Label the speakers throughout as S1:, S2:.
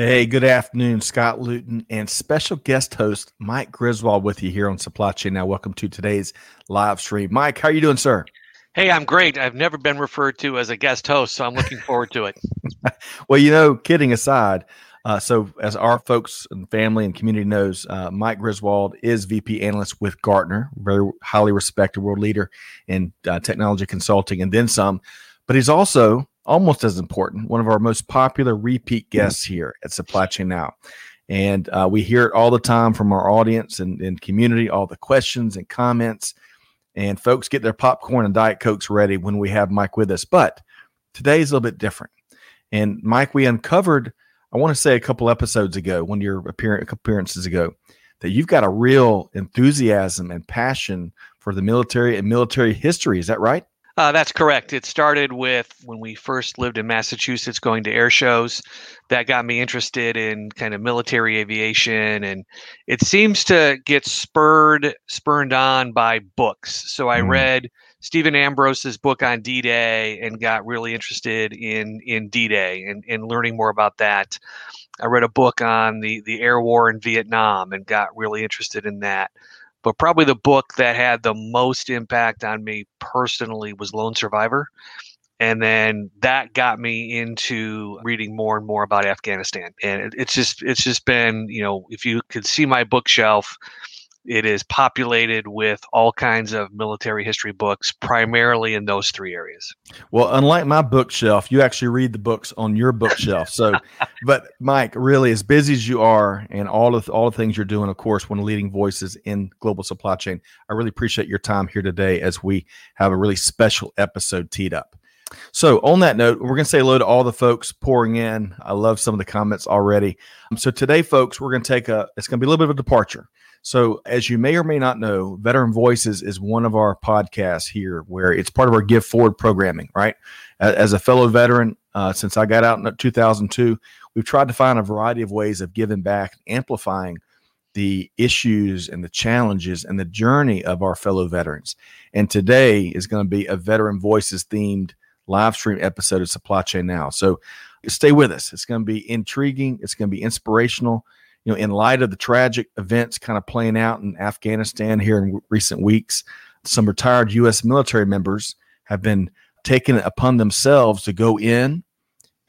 S1: Hey, good afternoon, Scott Luton and special guest host Mike Griswold with you here on Supply Chain Now. Welcome to today's live stream. Mike, how are you doing, sir?
S2: Hey, I'm great. I've never been referred to as a guest host, so I'm looking forward to it.
S1: well, you know, kidding aside, uh, so as our folks and family and community knows, uh, Mike Griswold is VP analyst with Gartner, very highly respected world leader in uh, technology consulting, and then some. But he's also almost as important, one of our most popular repeat guests here at Supply Chain Now. And uh, we hear it all the time from our audience and, and community, all the questions and comments. And folks get their popcorn and Diet Cokes ready when we have Mike with us. But today is a little bit different. And Mike, we uncovered, I want to say a couple episodes ago, one of your appearances ago, that you've got a real enthusiasm and passion for the military and military history. Is that right?
S2: Uh, that's correct. It started with when we first lived in Massachusetts, going to air shows. That got me interested in kind of military aviation, and it seems to get spurred, spurned on by books. So I mm. read Stephen Ambrose's book on D-Day and got really interested in in D-Day and, and learning more about that. I read a book on the the air war in Vietnam and got really interested in that but probably the book that had the most impact on me personally was Lone Survivor. And then that got me into reading more and more about Afghanistan. And it's just it's just been, you know, if you could see my bookshelf, it is populated with all kinds of military history books, primarily in those three areas.
S1: Well, unlike my bookshelf, you actually read the books on your bookshelf. So, but Mike, really, as busy as you are, and all of all the things you're doing, of course, one of the leading voices in global supply chain, I really appreciate your time here today as we have a really special episode teed up. So, on that note, we're going to say hello to all the folks pouring in. I love some of the comments already. So, today, folks, we're going to take a, it's going to be a little bit of a departure. So, as you may or may not know, Veteran Voices is one of our podcasts here where it's part of our Give Forward programming, right? As a fellow veteran, uh, since I got out in 2002, we've tried to find a variety of ways of giving back, amplifying the issues and the challenges and the journey of our fellow veterans. And today is going to be a Veteran Voices themed live stream episode of Supply Chain Now. So, stay with us. It's going to be intriguing, it's going to be inspirational you know, in light of the tragic events kind of playing out in Afghanistan here in recent weeks, some retired U.S. military members have been taking it upon themselves to go in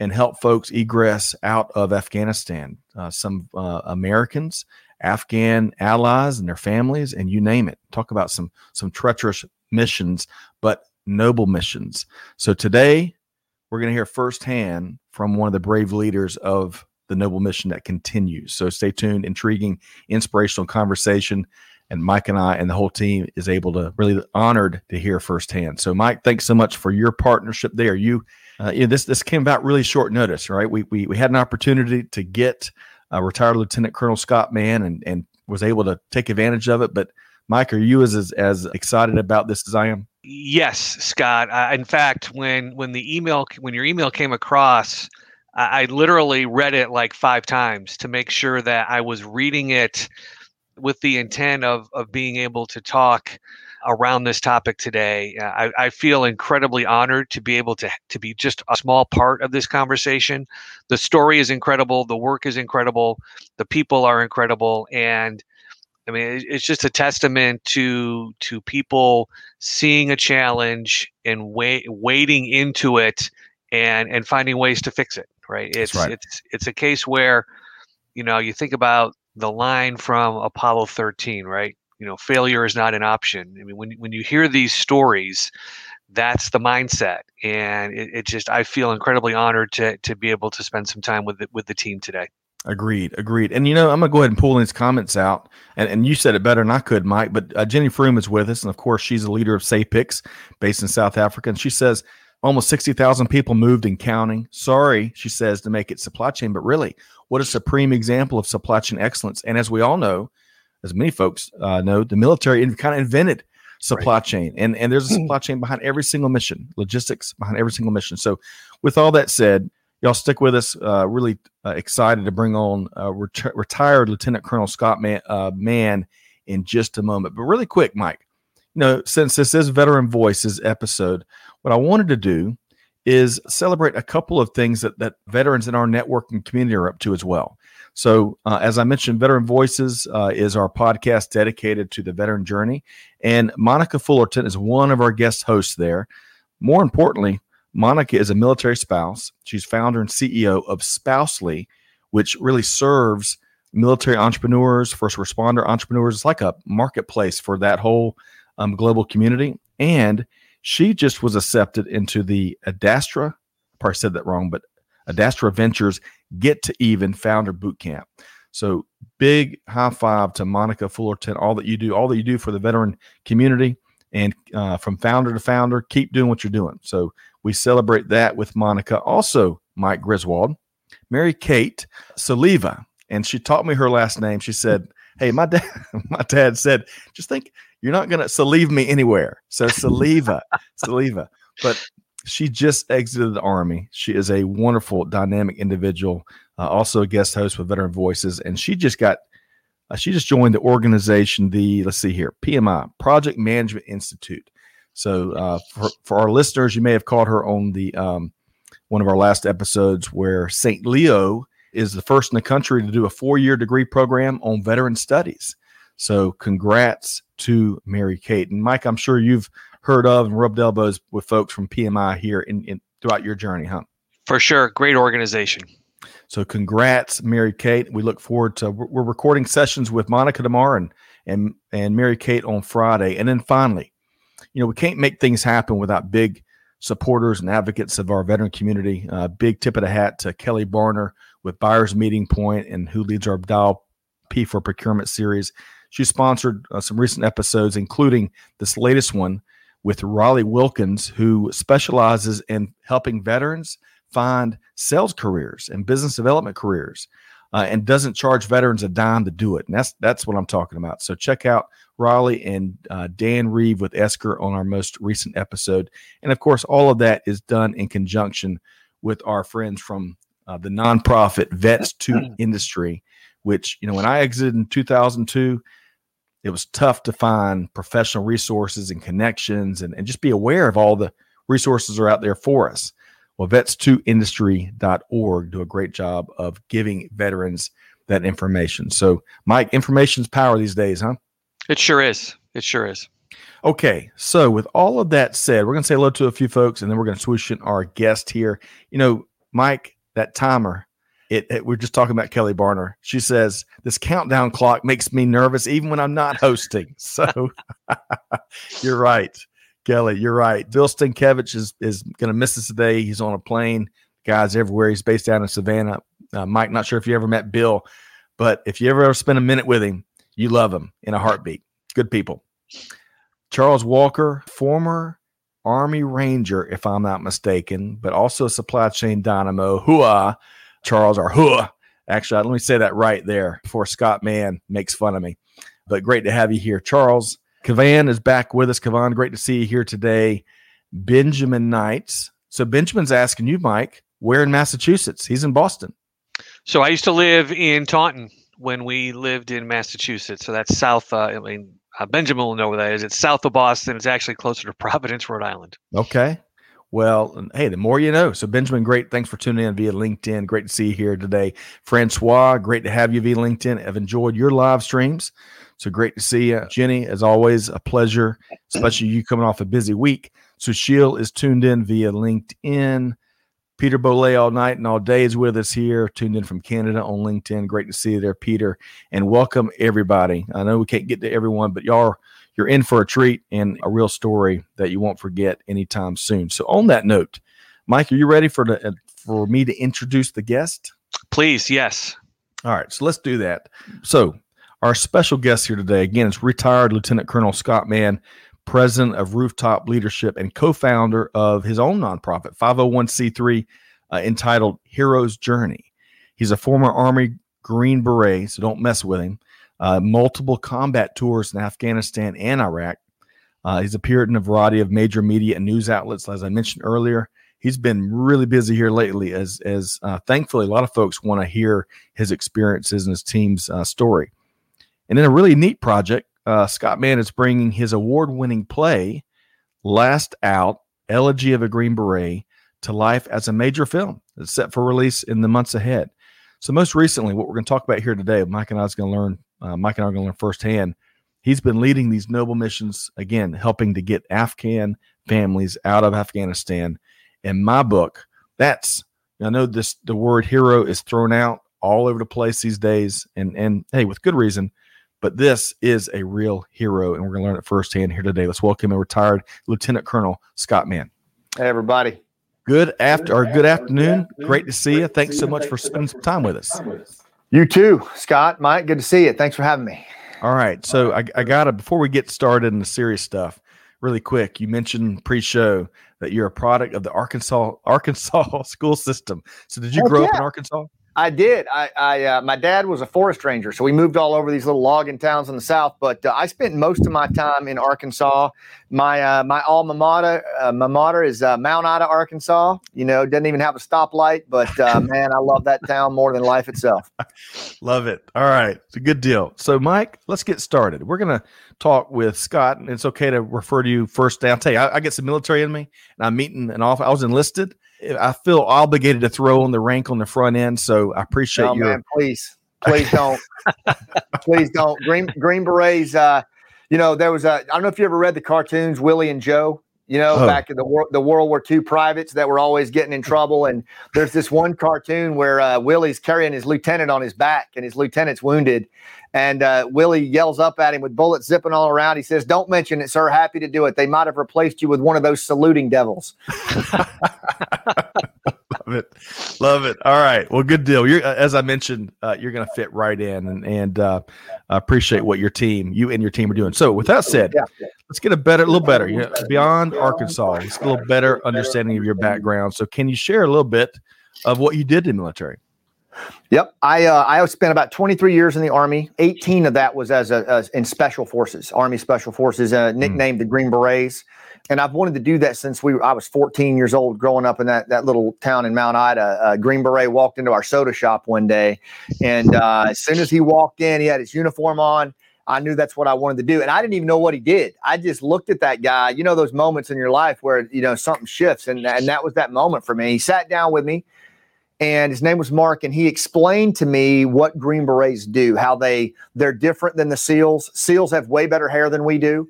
S1: and help folks egress out of Afghanistan. Uh, some uh, Americans, Afghan allies, and their families, and you name it. Talk about some some treacherous missions, but noble missions. So today, we're going to hear firsthand from one of the brave leaders of the noble mission that continues. So stay tuned, intriguing, inspirational conversation. And Mike and I and the whole team is able to really honored to hear firsthand. So, Mike, thanks so much for your partnership there. You, uh, you know, this this came about really short notice, right? We we, we had an opportunity to get uh, retired Lieutenant Colonel Scott Mann and and was able to take advantage of it. But Mike, are you as as, as excited about this as I am?
S2: Yes, Scott. Uh, in fact, when when the email when your email came across, I, I literally read it like five times to make sure that I was reading it with the intent of of being able to talk around this topic today. Uh, I, I, feel incredibly honored to be able to to be just a small part of this conversation. The story is incredible. The work is incredible. The people are incredible, and I mean it's just a testament to to people seeing a challenge and wait, wading into it and and finding ways to fix it right? It's right. it's it's a case where, you know, you think about the line from Apollo 13, right? You know, failure is not an option. I mean, when when you hear these stories, that's the mindset, and it, it just I feel incredibly honored to to be able to spend some time with the, with the team today.
S1: Agreed, agreed. And you know, I'm gonna go ahead and pull these comments out. And, and you said it better than I could, Mike. But uh, Jenny Froome is with us, and of course, she's a leader of SAPICS, based in South Africa. And she says Almost 60,000 people moved and counting. Sorry, she says, to make it supply chain, but really, what a supreme example of supply chain excellence. And as we all know, as many folks uh, know, the military kind of invented supply right. chain, and and there's a supply chain behind every single mission, logistics behind every single mission. So, with all that said, y'all stick with us. Uh, really uh, excited to bring on uh, ret- retired Lieutenant Colonel Scott Mann, uh, Mann in just a moment. But really quick, Mike, you know, since this is Veteran Voices episode, what I wanted to do is celebrate a couple of things that that veterans in our networking community are up to as well. So, uh, as I mentioned, Veteran Voices uh, is our podcast dedicated to the veteran journey, and Monica Fullerton is one of our guest hosts there. More importantly, Monica is a military spouse. She's founder and CEO of Spousely, which really serves military entrepreneurs, first responder entrepreneurs. It's like a marketplace for that whole um, global community. And she just was accepted into the Adastra. I probably said that wrong, but Adastra Ventures Get to Even Founder Bootcamp. So big high five to Monica Fullerton, all that you do, all that you do for the veteran community, and uh, from founder to founder, keep doing what you're doing. So we celebrate that with Monica. Also, Mike Griswold, Mary Kate Soliva, and she taught me her last name. She said, "Hey, my dad, my dad said, just think you're not going to saliva me anywhere. So saliva, saliva. But she just exited the army. She is a wonderful, dynamic individual. Uh, also a guest host with Veteran Voices, and she just got. Uh, she just joined the organization, the let's see here, PMI Project Management Institute. So uh, for for our listeners, you may have caught her on the um, one of our last episodes where St. Leo is the first in the country to do a four year degree program on veteran studies. So congrats to Mary Kate and Mike. I'm sure you've heard of and rubbed elbows with folks from PMI here in, in throughout your journey, huh?
S2: For sure, great organization.
S1: So congrats, Mary Kate. We look forward to we're recording sessions with Monica tomorrow and and and Mary Kate on Friday, and then finally, you know, we can't make things happen without big supporters and advocates of our veteran community. Uh, big tip of the hat to Kelly Barner with Buyers Meeting Point and who leads our Dial P for Procurement series. She sponsored uh, some recent episodes, including this latest one with Riley Wilkins, who specializes in helping veterans find sales careers and business development careers, uh, and doesn't charge veterans a dime to do it. And that's that's what I'm talking about. So check out Riley and uh, Dan Reeve with Esker on our most recent episode, and of course, all of that is done in conjunction with our friends from uh, the nonprofit Vets to Industry, which you know when I exited in 2002 it was tough to find professional resources and connections and, and just be aware of all the resources are out there for us. Well, vets2industry.org do a great job of giving veterans that information. So, Mike, information's power these days, huh?
S2: It sure is. It sure is.
S1: Okay, so with all of that said, we're going to say hello to a few folks and then we're going to switch in our guest here. You know, Mike, that timer it, it, we're just talking about Kelly Barner. She says this countdown clock makes me nervous even when I'm not hosting. So you're right, Kelly. You're right. Bill Stankiewicz is is going to miss us today. He's on a plane. Guys everywhere. He's based down in Savannah. Uh, Mike, not sure if you ever met Bill, but if you ever, ever spend a minute with him, you love him in a heartbeat. Good people. Charles Walker, former Army Ranger, if I'm not mistaken, but also a supply chain dynamo. Hooah Charles or Hua. Actually, let me say that right there before Scott Mann makes fun of me. But great to have you here. Charles Kavan is back with us. Kavan, great to see you here today. Benjamin Knights. So Benjamin's asking you, Mike, where in Massachusetts? He's in Boston.
S2: So I used to live in Taunton when we lived in Massachusetts. So that's south. Uh, I mean, uh, Benjamin will know where that is. It's south of Boston. It's actually closer to Providence, Rhode Island.
S1: Okay. Well, hey, the more you know. So, Benjamin, great. Thanks for tuning in via LinkedIn. Great to see you here today. Francois, great to have you via LinkedIn. I've enjoyed your live streams. So, great to see you. Jenny, as always, a pleasure, especially you coming off a busy week. So Sushil is tuned in via LinkedIn. Peter Bolay all night and all day is with us here, tuned in from Canada on LinkedIn. Great to see you there, Peter. And welcome everybody. I know we can't get to everyone, but y'all you're in for a treat and a real story that you won't forget anytime soon. So, on that note, Mike, are you ready for the uh, for me to introduce the guest?
S2: Please, yes.
S1: All right, so let's do that. So, our special guest here today, again, is retired Lieutenant Colonel Scott Mann, president of Rooftop Leadership, and co founder of his own nonprofit, 501c3, uh, entitled Hero's Journey. He's a former Army Green Beret, so don't mess with him. Uh, multiple combat tours in Afghanistan and Iraq. Uh, he's appeared in a variety of major media and news outlets, as I mentioned earlier. He's been really busy here lately, as as uh, thankfully a lot of folks want to hear his experiences and his team's uh, story. And in a really neat project, uh, Scott Mann is bringing his award-winning play, "Last Out: Elegy of a Green Beret," to life as a major film. It's set for release in the months ahead. So, most recently, what we're going to talk about here today, Mike and I is going to learn. Uh, Mike and I are going to learn firsthand He's been leading these noble missions, again, helping to get Afghan families out of Afghanistan. In my book, that's I know this the word hero is thrown out all over the place these days, and and hey, with good reason. But this is a real hero, and we're going to learn it firsthand here today. Let's welcome a retired Lieutenant Colonel Scott Mann.
S3: Hey, everybody.
S1: Good after or good afternoon. Great to see you. Thanks so much for spending some time with us.
S3: You too, Scott, Mike. Good to see you. Thanks for having me.
S1: All right. So I, I got to, before we get started in the serious stuff, really quick, you mentioned pre show that you're a product of the Arkansas Arkansas school system. So did you grow yeah. up in Arkansas?
S3: I did. I, I uh, my dad was a forest ranger, so we moved all over these little logging towns in the south. But uh, I spent most of my time in Arkansas. My uh, my alma mater, uh, my mater is uh, Mount Ida, Arkansas. You know, doesn't even have a stoplight, but uh, man, I love that town more than life itself.
S1: love it. All right, it's a good deal. So, Mike, let's get started. We're gonna talk with Scott, and it's okay to refer to you first. I'll tell you, I, I get some military in me, and I'm meeting an off. I was enlisted I feel obligated to throw on the rank on the front end. So I appreciate
S3: oh,
S1: your.
S3: Man, please, please don't, please don't. Green Green Berets. Uh, you know, there was a. I don't know if you ever read the cartoons Willie and Joe. You know, oh. back in the war, the World War II privates that were always getting in trouble. And there's this one cartoon where uh, Willie's carrying his lieutenant on his back, and his lieutenant's wounded, and uh, Willie yells up at him with bullets zipping all around. He says, "Don't mention it, sir. Happy to do it. They might have replaced you with one of those saluting devils."
S1: Love it, love it. All right, well, good deal. You're, uh, as I mentioned, uh, you're going to fit right in, and and uh, I appreciate what your team, you and your team are doing. So, with that said, let's get a better, a little better. You know, beyond Arkansas, let's get a little better understanding of your background. So, can you share a little bit of what you did in the military?
S3: Yep, I uh, I spent about 23 years in the Army. 18 of that was as a as in Special Forces, Army Special Forces, uh, hmm. nicknamed mm. the Green Berets. And I've wanted to do that since we I was 14 years old, growing up in that that little town in Mount Ida. Uh, Green Beret walked into our soda shop one day, and uh, as soon as he walked in, he had his uniform on. I knew that's what I wanted to do. And I didn't even know what he did. I just looked at that guy. You know, those moments in your life where, you know, something shifts. And, and that was that moment for me. He sat down with me and his name was Mark, and he explained to me what Green Berets do, how they they're different than the SEALs. SEALs have way better hair than we do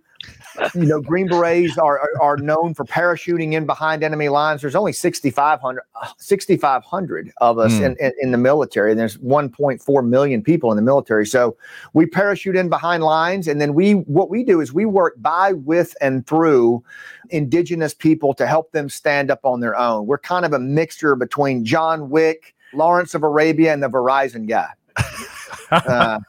S3: you know, Green Berets are, are, are known for parachuting in behind enemy lines. There's only 6,500 6, of us mm. in, in, in, the military, and there's 1.4 million people in the military. So we parachute in behind lines, and then we what we do is we work by, with, and through indigenous people to help them stand up on their own. We're kind of a mixture between John Wick, Lawrence of Arabia, and the Verizon guy. uh,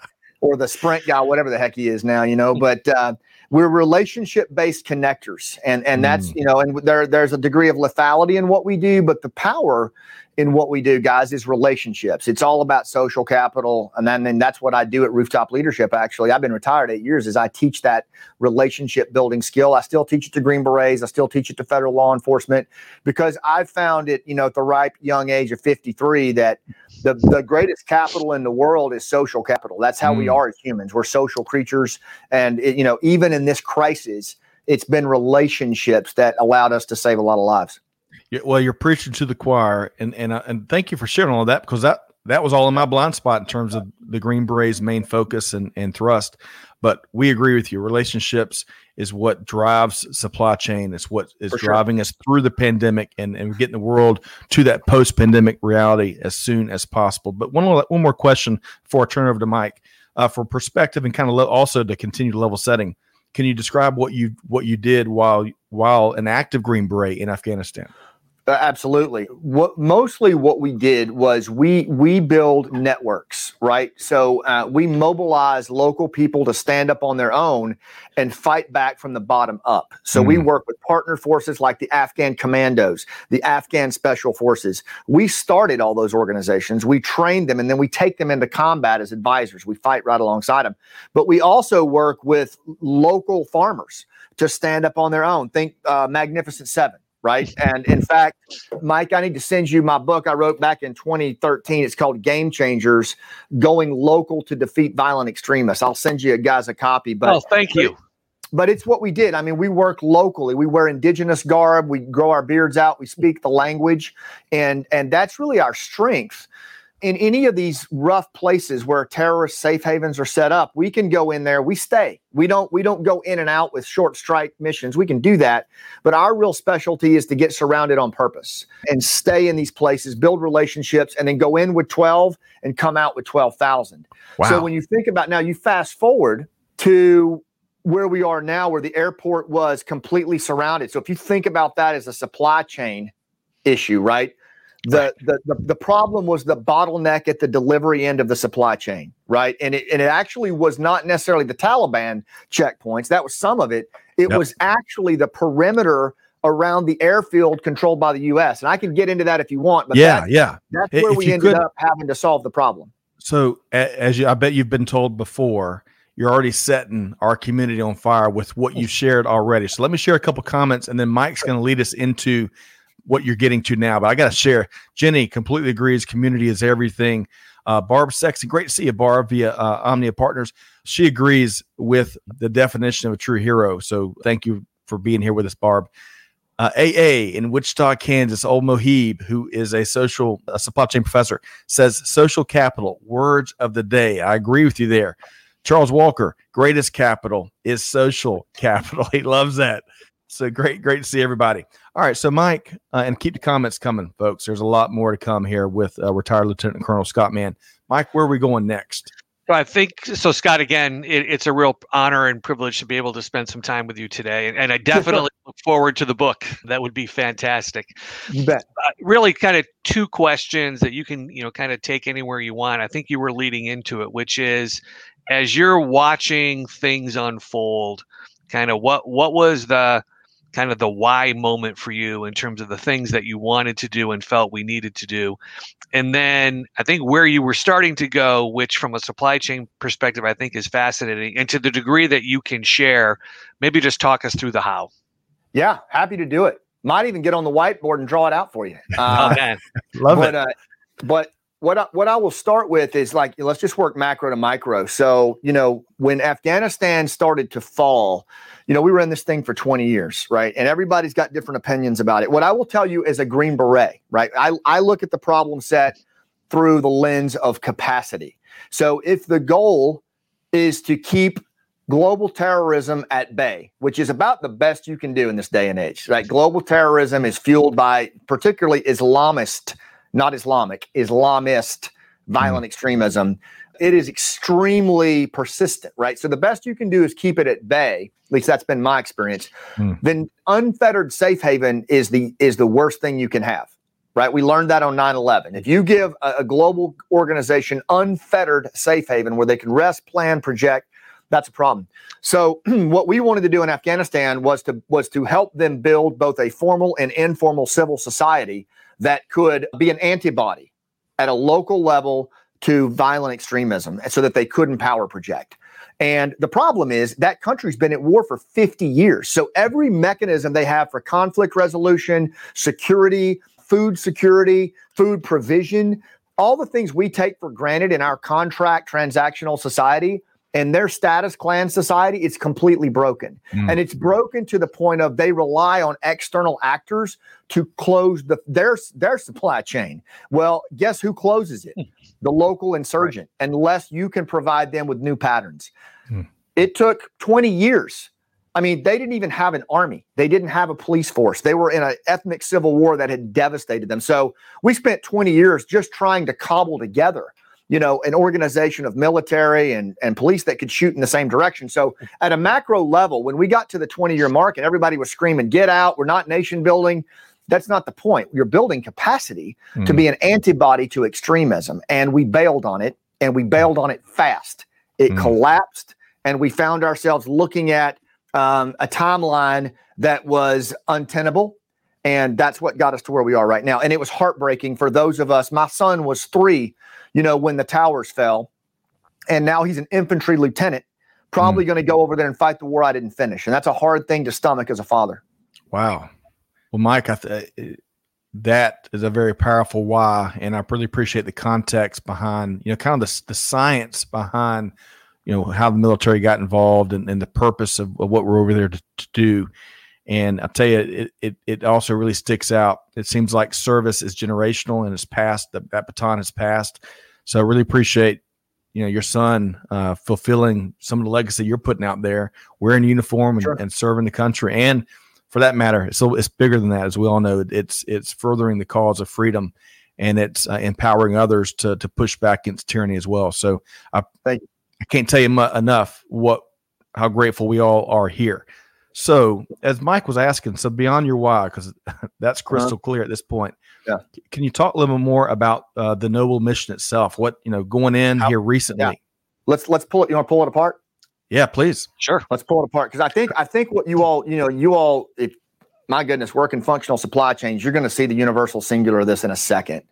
S3: or the Sprint guy, whatever the heck he is now, you know. But uh, we're relationship based connectors and and that's mm. you know and there there's a degree of lethality in what we do but the power in what we do, guys, is relationships. It's all about social capital. And then and that's what I do at Rooftop Leadership, actually. I've been retired eight years, is I teach that relationship building skill. I still teach it to Green Berets. I still teach it to federal law enforcement because I've found it, you know, at the ripe young age of 53 that the, the greatest capital in the world is social capital. That's how mm. we are as humans. We're social creatures. And, it, you know, even in this crisis, it's been relationships that allowed us to save a lot of lives
S1: well, you're preaching to the choir, and and uh, and thank you for sharing all of that because that that was all in my blind spot in terms of the Green Berets' main focus and and thrust. But we agree with you. Relationships is what drives supply chain. It's what is driving us through the pandemic and, and getting the world to that post pandemic reality as soon as possible. But one, one more question before I turn over to Mike uh, for perspective and kind of le- also to continue level setting. Can you describe what you what you did while while an active Green Beret in Afghanistan?
S3: Uh, absolutely. What mostly what we did was we we build networks, right? So uh, we mobilize local people to stand up on their own and fight back from the bottom up. So mm. we work with partner forces like the Afghan Commandos, the Afghan Special Forces. We started all those organizations. We trained them, and then we take them into combat as advisors. We fight right alongside them. But we also work with local farmers to stand up on their own. Think uh, Magnificent Seven right? And in fact, Mike, I need to send you my book I wrote back in 2013. It's called Game Changers Going Local to Defeat Violent Extremists. I'll send you guys a copy. But
S2: oh, thank you.
S3: But it's what we did. I mean, we work locally. We wear indigenous garb. We grow our beards out. We speak the language, and and that's really our strength in any of these rough places where terrorist safe havens are set up, we can go in there. We stay. We don't. We don't go in and out with short strike missions. We can do that, but our real specialty is to get surrounded on purpose and stay in these places, build relationships, and then go in with twelve and come out with twelve thousand. Wow. So when you think about now, you fast forward to where we are now, where the airport was completely surrounded. So if you think about that as a supply chain issue, right? The, the, the the problem was the bottleneck at the delivery end of the supply chain, right? And it and it actually was not necessarily the Taliban checkpoints. That was some of it. It yep. was actually the perimeter around the airfield controlled by the U.S. And I can get into that if you want.
S1: But yeah, that, yeah,
S3: that's where if we ended could, up having to solve the problem.
S1: So as you, I bet you've been told before, you're already setting our community on fire with what you've shared already. So let me share a couple comments, and then Mike's going to lead us into what you're getting to now. But I got to share. Jenny completely agrees. Community is everything. Uh, Barb Sexy, great to see you, Barb, via uh, Omnia Partners. She agrees with the definition of a true hero. So thank you for being here with us, Barb. Uh, AA in Wichita, Kansas, old Mohib, who is a social a supply chain professor, says social capital, words of the day. I agree with you there. Charles Walker, greatest capital is social capital. He loves that. So great, great to see everybody. All right, so Mike, uh, and keep the comments coming, folks. There's a lot more to come here with uh, retired Lieutenant Colonel Scott Mann. Mike, where are we going next?
S2: So I think so, Scott. Again, it, it's a real honor and privilege to be able to spend some time with you today, and, and I definitely look forward to the book. That would be fantastic.
S3: You bet.
S2: Uh, really, kind of two questions that you can, you know, kind of take anywhere you want. I think you were leading into it, which is, as you're watching things unfold, kind of what what was the kind of the why moment for you in terms of the things that you wanted to do and felt we needed to do. And then I think where you were starting to go, which from a supply chain perspective, I think is fascinating. And to the degree that you can share, maybe just talk us through the how.
S3: Yeah, happy to do it. Might even get on the whiteboard and draw it out for you.
S2: Uh, oh.
S1: Love but, it. Uh,
S3: but what I, what I will start with is like let's just work macro to micro. So you know when Afghanistan started to fall, you know we were in this thing for 20 years, right? And everybody's got different opinions about it. What I will tell you is a Green Beret, right? I, I look at the problem set through the lens of capacity. So if the goal is to keep global terrorism at bay, which is about the best you can do in this day and age, right? Global terrorism is fueled by particularly Islamist not Islamic, Islamist violent mm. extremism. It is extremely persistent, right? So the best you can do is keep it at bay. At least that's been my experience. Mm. Then unfettered safe haven is the is the worst thing you can have. Right? We learned that on 9/11. If you give a, a global organization unfettered safe haven where they can rest, plan, project, that's a problem. So what we wanted to do in Afghanistan was to was to help them build both a formal and informal civil society that could be an antibody at a local level to violent extremism so that they couldn't power project. And the problem is that country's been at war for 50 years. So every mechanism they have for conflict resolution, security, food security, food provision, all the things we take for granted in our contract transactional society and their status clan society it's completely broken mm. and it's broken to the point of they rely on external actors to close the their their supply chain well guess who closes it hmm. the local insurgent right. unless you can provide them with new patterns mm. it took 20 years i mean they didn't even have an army they didn't have a police force they were in an ethnic civil war that had devastated them so we spent 20 years just trying to cobble together you know, an organization of military and, and police that could shoot in the same direction. So at a macro level, when we got to the 20 year mark and everybody was screaming, get out, we're not nation building, That's not the point. You're building capacity mm. to be an antibody to extremism. And we bailed on it and we bailed on it fast. It mm. collapsed and we found ourselves looking at um, a timeline that was untenable. And that's what got us to where we are right now. And it was heartbreaking for those of us. My son was three, you know, when the towers fell. And now he's an infantry lieutenant, probably mm. going to go over there and fight the war I didn't finish. And that's a hard thing to stomach as a father.
S1: Wow. Well, Mike, I th- that is a very powerful why. And I really appreciate the context behind, you know, kind of the, the science behind you know how the military got involved and, and the purpose of, of, what we're over there to, to, do and i'll tell you it, it it also really sticks out. It seems like service is generational and it's passed that, that baton has passed. So i really appreciate you know your son uh, fulfilling some of the legacy you're putting out there wearing uniform and, sure. and serving the country. And for that matter so it's bigger than that as we all know. It's it's furthering the cause of freedom and it's uh, empowering others to to push back against tyranny as well. So i thank you. I can't tell you mu- enough what how grateful we all are here. So, as Mike was asking, so beyond your why, because that's uh-huh. crystal uh-huh. clear at this point.
S3: Yeah.
S1: Can you talk a little bit more about uh, the noble mission itself? What you know going in how, here recently? Yeah.
S3: Let's let's pull it. You want to pull it apart?
S1: Yeah, please.
S2: Sure.
S3: Let's pull it apart because I think I think what you all you know you all if my goodness work in functional supply chains you're going to see the universal singular of this in a second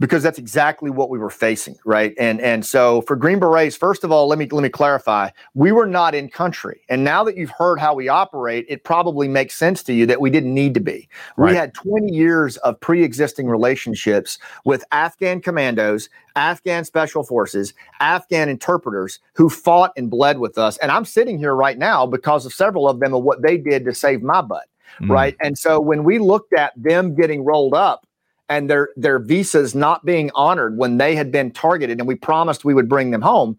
S3: because that's exactly what we were facing, right? And and so for Green Berets, first of all, let me let me clarify, we were not in country. And now that you've heard how we operate, it probably makes sense to you that we didn't need to be. Right. We had 20 years of pre-existing relationships with Afghan commandos, Afghan special forces, Afghan interpreters who fought and bled with us. And I'm sitting here right now because of several of them and what they did to save my butt. Mm. Right. And so when we looked at them getting rolled up, and their their visas not being honored when they had been targeted and we promised we would bring them home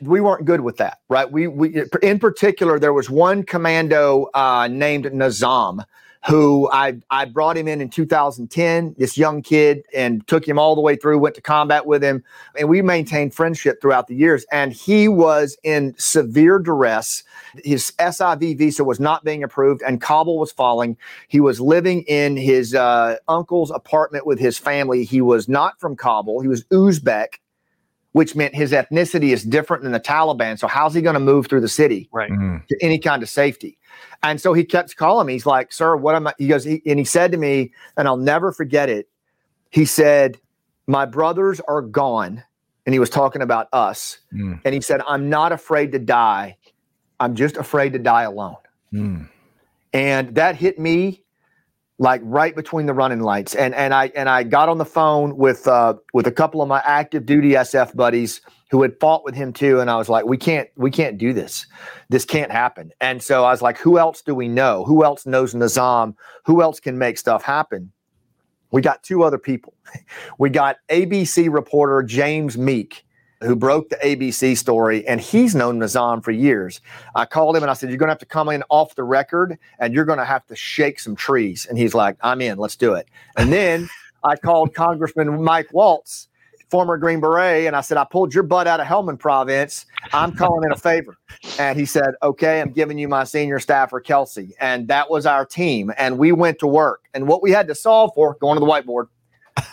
S3: we weren't good with that right? We we in particular there was one commando uh, named Nizam who I I brought him in in 2010, this young kid, and took him all the way through. Went to combat with him, and we maintained friendship throughout the years. And he was in severe duress. His SIV visa was not being approved, and Kabul was falling. He was living in his uh, uncle's apartment with his family. He was not from Kabul. He was Uzbek which meant his ethnicity is different than the Taliban. So how's he going to move through the city
S2: right.
S3: Mm. to any kind of safety? And so he kept calling me. He's like, "Sir, what am I?" He goes, he, and he said to me, and I'll never forget it. He said, "My brothers are gone," and he was talking about us. Mm. And he said, "I'm not afraid to die. I'm just afraid to die alone." Mm. And that hit me like right between the running lights. And and I and I got on the phone with uh, with a couple of my active duty SF buddies who had fought with him too, and I was like, we can't we can't do this. This can't happen. And so I was like, who else do we know? Who else knows Nizam? Who else can make stuff happen? We got two other people. We got ABC reporter James Meek who broke the ABC story, and he's known Nizam for years. I called him and I said, You're going to have to come in off the record and you're going to have to shake some trees. And he's like, I'm in, let's do it. And then I called Congressman Mike Waltz, former Green Beret, and I said, I pulled your butt out of Helmand province. I'm calling in a favor. And he said, Okay, I'm giving you my senior staffer, Kelsey. And that was our team. And we went to work. And what we had to solve for, going to the whiteboard,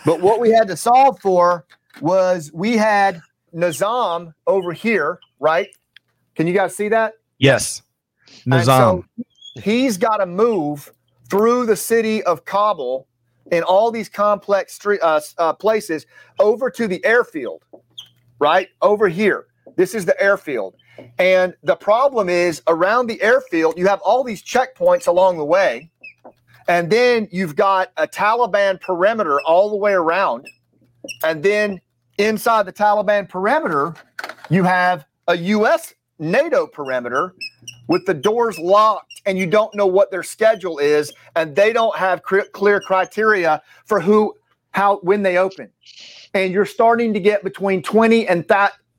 S3: but what we had to solve for was we had Nizam over here, right? Can you guys see that?
S1: Yes.
S3: Nizam. So he's got to move through the city of Kabul in all these complex street uh, uh, places over to the airfield, right? Over here. This is the airfield. And the problem is around the airfield, you have all these checkpoints along the way. And then you've got a Taliban perimeter all the way around. And then inside the Taliban perimeter, you have a U.S. NATO perimeter with the doors locked, and you don't know what their schedule is, and they don't have clear criteria for who, how, when they open. And you're starting to get between 20 and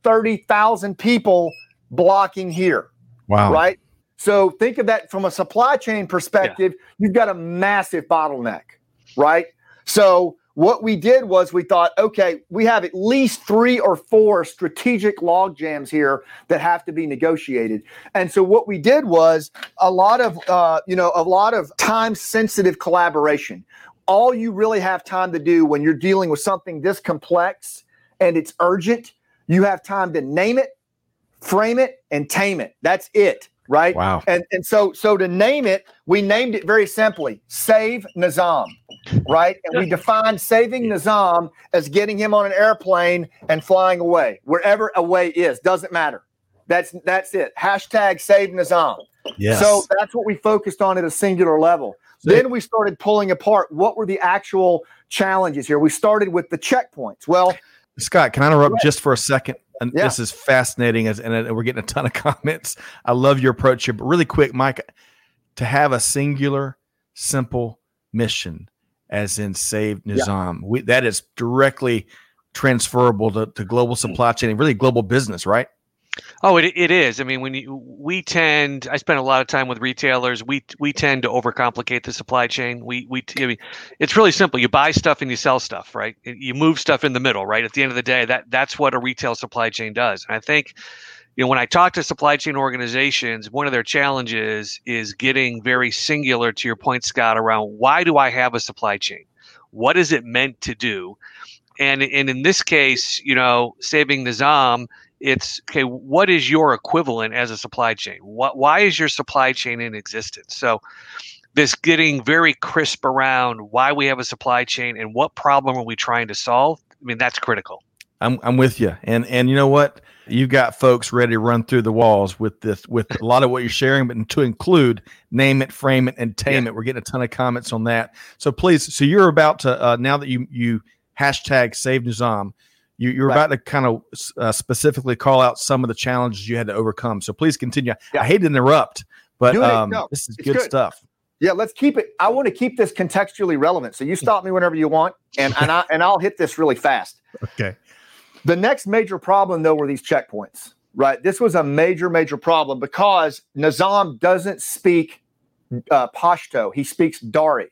S3: 30,000 people blocking here.
S1: Wow.
S3: Right? So think of that from a supply chain perspective. Yeah. You've got a massive bottleneck, right? So what we did was we thought, okay, we have at least three or four strategic log jams here that have to be negotiated. And so what we did was a lot of, uh, you know, a lot of time sensitive collaboration. All you really have time to do when you're dealing with something this complex and it's urgent, you have time to name it, frame it, and tame it. That's it right?
S1: Wow.
S3: And and so so to name it, we named it very simply, Save Nizam, right? And we defined saving Nizam as getting him on an airplane and flying away, wherever away is, doesn't matter. That's that's it. Hashtag Save Nizam.
S1: Yes.
S3: So that's what we focused on at a singular level. So then we started pulling apart what were the actual challenges here. We started with the checkpoints. Well,
S1: Scott, can I interrupt just for a second? And
S3: Yeah.
S1: this is fascinating, as and uh, we're getting a ton of comments. I love your approach here, but really quick, Mike, to have a singular, simple mission, as in save Nizam, we, that is directly transferable to, to global supply chain and really global business, right?
S2: Oh, it, it is. I mean, when you, we tend, I spend a lot of time with retailers. We we tend to overcomplicate the supply chain. We we I mean, it's really simple. You buy stuff and you sell stuff, right? You move stuff in the middle, right? At the end of the day, that that's what a retail supply chain does. And I think, you know, when I talk to supply chain organizations, one of their challenges is getting very singular. To your point, Scott, around why do I have a supply chain? What is it meant to do? And and in this case, you know, saving Nizam it's okay what is your equivalent as a supply chain what why is your supply chain in existence so this getting very crisp around why we have a supply chain and what problem are we trying to solve i mean that's critical
S1: I'm I'm with you, and and you know what? you've got folks ready to run through the walls with this, with a lot of what you're sharing, but to include name it, frame it, and tame
S2: Yeah.
S1: it. We're getting a ton of comments on that. So please, so you're about to uh, now that you you hashtag save Nizam, you you're
S3: Right.
S1: about to kind of uh, specifically call out some of the challenges you had to overcome. So please continue.
S3: Yeah.
S1: I hate to interrupt, but
S3: it.
S1: um,
S3: No,
S1: this is good,
S3: good.
S1: stuff.
S3: Yeah, let's keep it. I want to keep this contextually relevant. So you stop me whenever you want, and and I and I'll hit this really fast.
S1: Okay.
S3: The next major problem, though, were these checkpoints. Right, this was a major, major problem because Nizam doesn't speak uh, Pashto. He speaks Dari.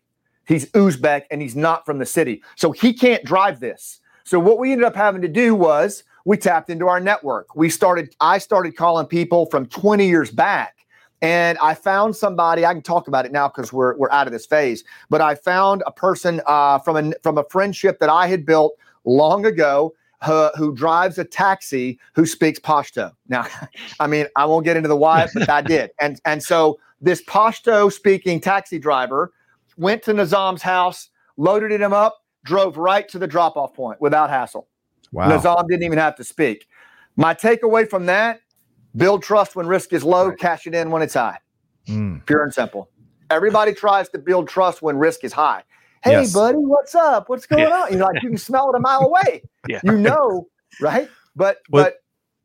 S3: He's Uzbek, and he's not from the city, so he can't drive this. So what we ended up having to do was we tapped into our network. We started. I started calling people from 20 years back and I found somebody. I can talk about it now because we're we're out of this phase. But I found a person uh, from a from a friendship that I had built long ago. Who, who drives a taxi who speaks Pashto? Now, I mean, I won't get into the why, but I did. And and so this Pashto speaking taxi driver went to Nizam's house, loaded him up, drove right to the drop off point without hassle.
S1: Wow.
S3: Nizam didn't even have to speak. My takeaway from that build trust when risk is low,
S1: Right.
S3: cash it in when it's high.
S1: Mm.
S3: Pure and simple. Everybody tries to build trust when risk is high. Hey,
S1: Yes.
S3: buddy, what's up? What's going
S2: Yeah.
S3: on? You know, like you can smell it a mile away.
S2: Yeah.
S3: You know, right? But
S1: Well,
S3: but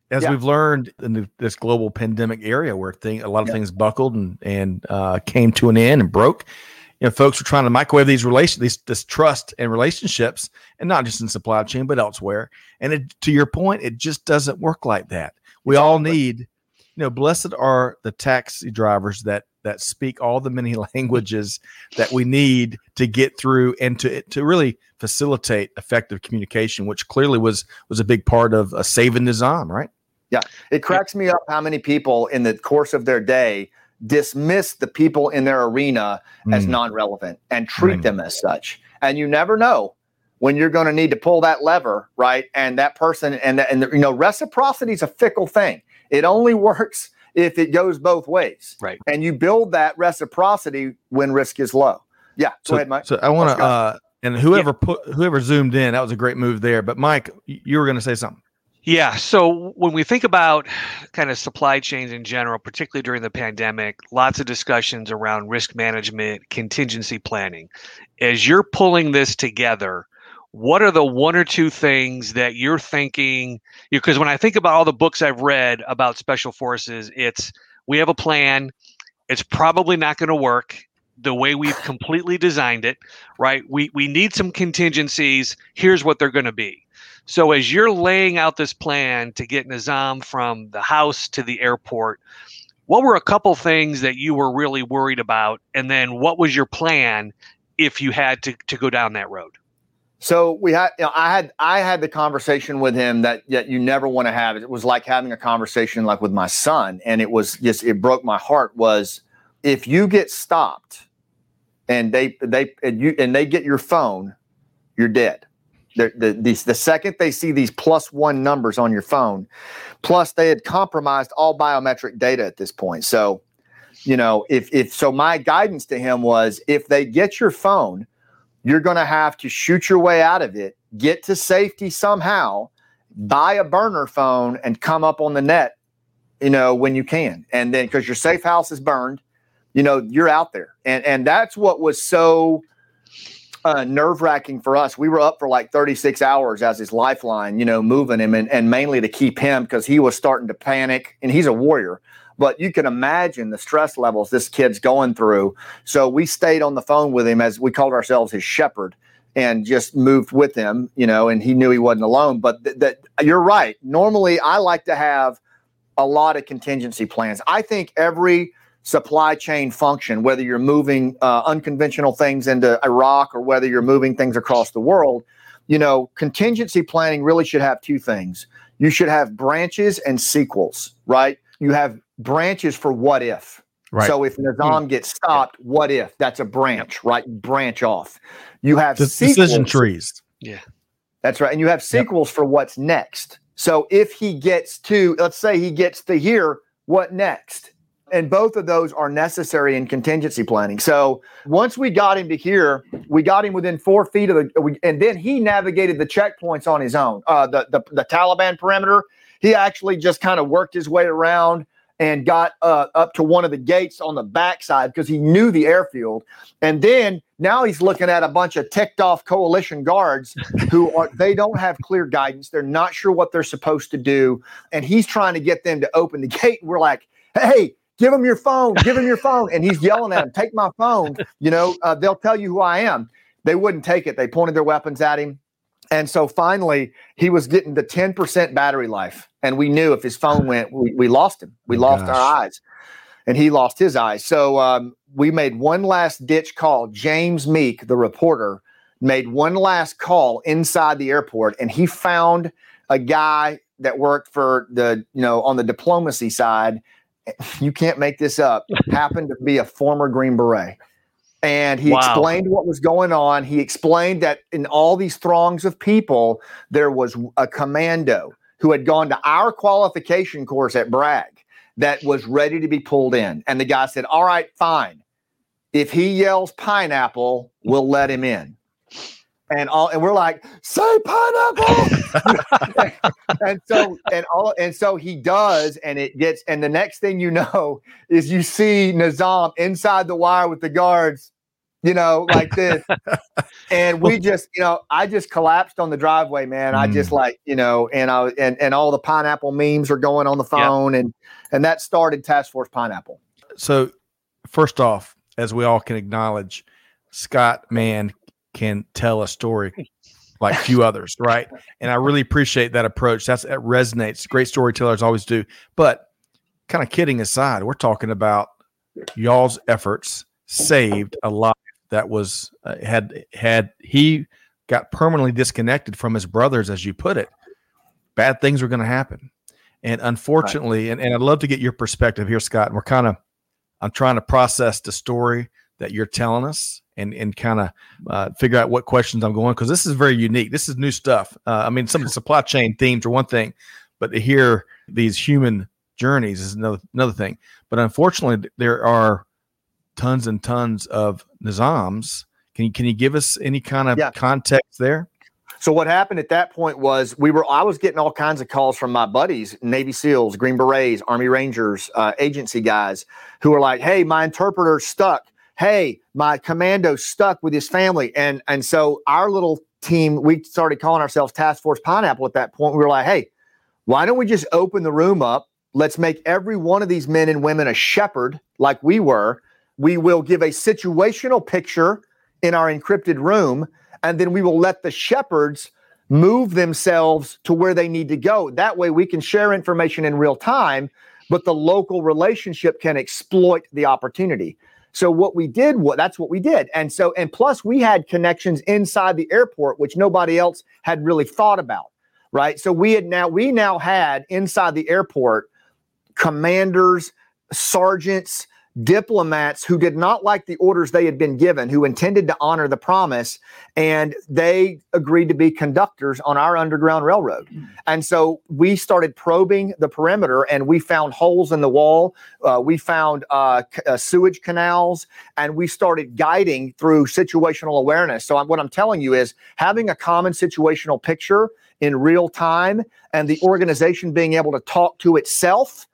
S1: as
S3: Yeah.
S1: we've learned in the, this global pandemic area where thing, a lot of
S3: Yeah.
S1: things buckled and and uh, came to an end and broke, you know, folks are trying to microwave these relations, these this trust and relationships, and not just in supply chain but elsewhere. And it, to your point, it just doesn't work like that. We all need, you know, blessed are the taxi drivers that that speak all the many languages that we need to get through and to to really facilitate effective communication, which clearly was was a big part of uh, saving Nizam, right?
S3: Yeah, it cracks me up how many people in the course of their day dismiss the people in their arena as
S1: Mm.
S3: non-relevant and treat
S1: Right.
S3: them as such. And you never know when you're going to need to pull that lever, right? And that person and the, and the, you know reciprocity is a fickle thing. It only works if it goes both ways.
S2: Right.
S3: And you build that reciprocity when risk is low. Yeah. Go
S1: so,
S3: ahead, Mike.
S1: So I want to, uh, and whoever put whoever zoomed in, that was a great move there. But Mike, you were going to say something.
S2: Yeah. So when we think about kind of supply chains in general, particularly during the pandemic, lots of discussions around risk management, contingency planning. As you're pulling this together, what are the one or two things that you're thinking? Because when I think about all the books I've read about special forces, it's we have a plan. It's probably not going to work the way we've completely designed it, right? We we need some contingencies. Here's what they're going to be. So as you're laying out this plan to get Nizam from the house to the airport, what were a couple things that you were really worried about? And then what was your plan if you had to, to go down that road?
S3: So we had, you know, I had, I had the conversation with him that that you never want to have. It was like having a conversation like with my son, and it was just, it broke my heart. Was if you get stopped, and they they and you and they get your phone, you're dead. The, the, the, second they see these plus one numbers on your phone, plus they had compromised all biometric data at this point. So, you know, if if so, my guidance to him was if they get your phone you're going to have to shoot your way out of it, get to safety somehow, buy a burner phone, and come up on the net, you know, when you can. And then because your safe house is burned, you know, you're out there. And and that's what was so uh, nerve wracking for us. We were up for like 36 hours as his lifeline, you know, moving him and, and mainly to keep him because he was starting to panic and he's a warrior. But you can imagine the stress levels this kid's going through. So we stayed on the phone with him as we called ourselves his shepherd and just moved with him, you know, and he knew he wasn't alone. But th- that you're right. Normally, I like to have a lot of contingency plans. I think every supply chain function, whether you're moving uh, unconventional things into Iraq or whether you're moving things across the world, you know, contingency planning really should have two things. You should have branches and sequels, right? You have branches for what if. Right. So if Nizam gets stopped, what if? That's a branch, right? branch off. You have
S1: the decision trees.
S2: Yeah.
S3: That's right. And you have sequels yep. for what's next. So if he gets to, let's say he gets to here, what next? And both of those are necessary in contingency planning. So once we got him to here, we got him within four feet of the, and then he navigated the checkpoints on his own. Uh, the, the the Taliban perimeter. He actually just kind of worked his way around and got uh, up to one of the gates on the backside because he knew the airfield. And then now he's looking at a bunch of ticked off coalition guards who are they don't have clear guidance. They're not sure what they're supposed to do, and he's trying to get them to open the gate. We're like, hey. Give him your phone. Give him your phone. And he's yelling at him, Take my phone. You know, uh, they'll tell you who I am. They wouldn't take it. They pointed their weapons at him. And so finally, he was getting the 10% battery life. And we knew if his phone went, we, we lost him. We oh, lost gosh. our eyes. And he lost his eyes. So um, we made one last ditch call. James Meek, the reporter, made one last call inside the airport. And he found a guy that worked for the, you know, on the diplomacy side. You can't make this up. happened to be a former Green Beret and he wow. explained what was going on. He explained that in all these throngs of people, there was a commando who had gone to our qualification course at Bragg that was ready to be pulled in. And the guy said, All right, fine. If he yells pineapple, we'll let him in. And all and we're like, say pineapple. and so and all and so he does, and it gets, and the next thing you know is you see Nizam inside the wire with the guards you know, like this. and we just, you know, I just collapsed on the driveway, man. I just mm. like, you know, and I and and all the pineapple memes are going on the phone, and and that started Task Force Pineapple.
S1: So, first off, as we all can acknowledge, Scott Mann can tell a story like few others, right? And I really appreciate that approach. That's that resonates. Great storytellers always do. But kind of kidding aside, we're talking about y'all's efforts saved a lot that was uh, had had he got permanently disconnected from his brothers, as you put it, bad things were going to happen. And unfortunately, right. and, and I'd love to get your perspective here, Scott. And we're kind of, I'm trying to process the story that you're telling us and and kind of uh, figure out what questions I'm going because this is very unique. This is new stuff. Uh, I mean, some of the supply chain themes are one thing, but to hear these human journeys is another another thing. But unfortunately, there are tons and tons of Nizams. Can you can you give us any kind of yeah. context there?
S3: So what happened at that point was we were I was getting all kinds of calls from my buddies, Navy SEALs, Green Berets, Army Rangers, uh, agency guys, who were like, "Hey, my interpreter's stuck. Hey, my commando stuck with his family." And and so our little team, we started calling ourselves Task Force Pineapple. At that point, we were like, "Hey, why don't we just open the room up? Let's make every one of these men and women a shepherd, like we were." we will give a situational picture in our encrypted room, and then we will let the shepherds move themselves to where they need to go. That way, we can share information in real time, but the local relationship can exploit the opportunity. So what we did, what that's what we did. And so, and plus we had connections inside the airport, which nobody else had really thought about. Right. So we had now, we now had inside the airport commanders, sergeants, diplomats who did not like the orders they had been given, who intended to honor the promise, and they agreed to be conductors on our Underground Railroad. And so we started probing the perimeter and we found holes in the wall. Uh, we found uh, c- uh, sewage canals and we started guiding through situational awareness. So, I'm, what I'm telling you is having a common situational picture in real time and the organization being able to talk to itself,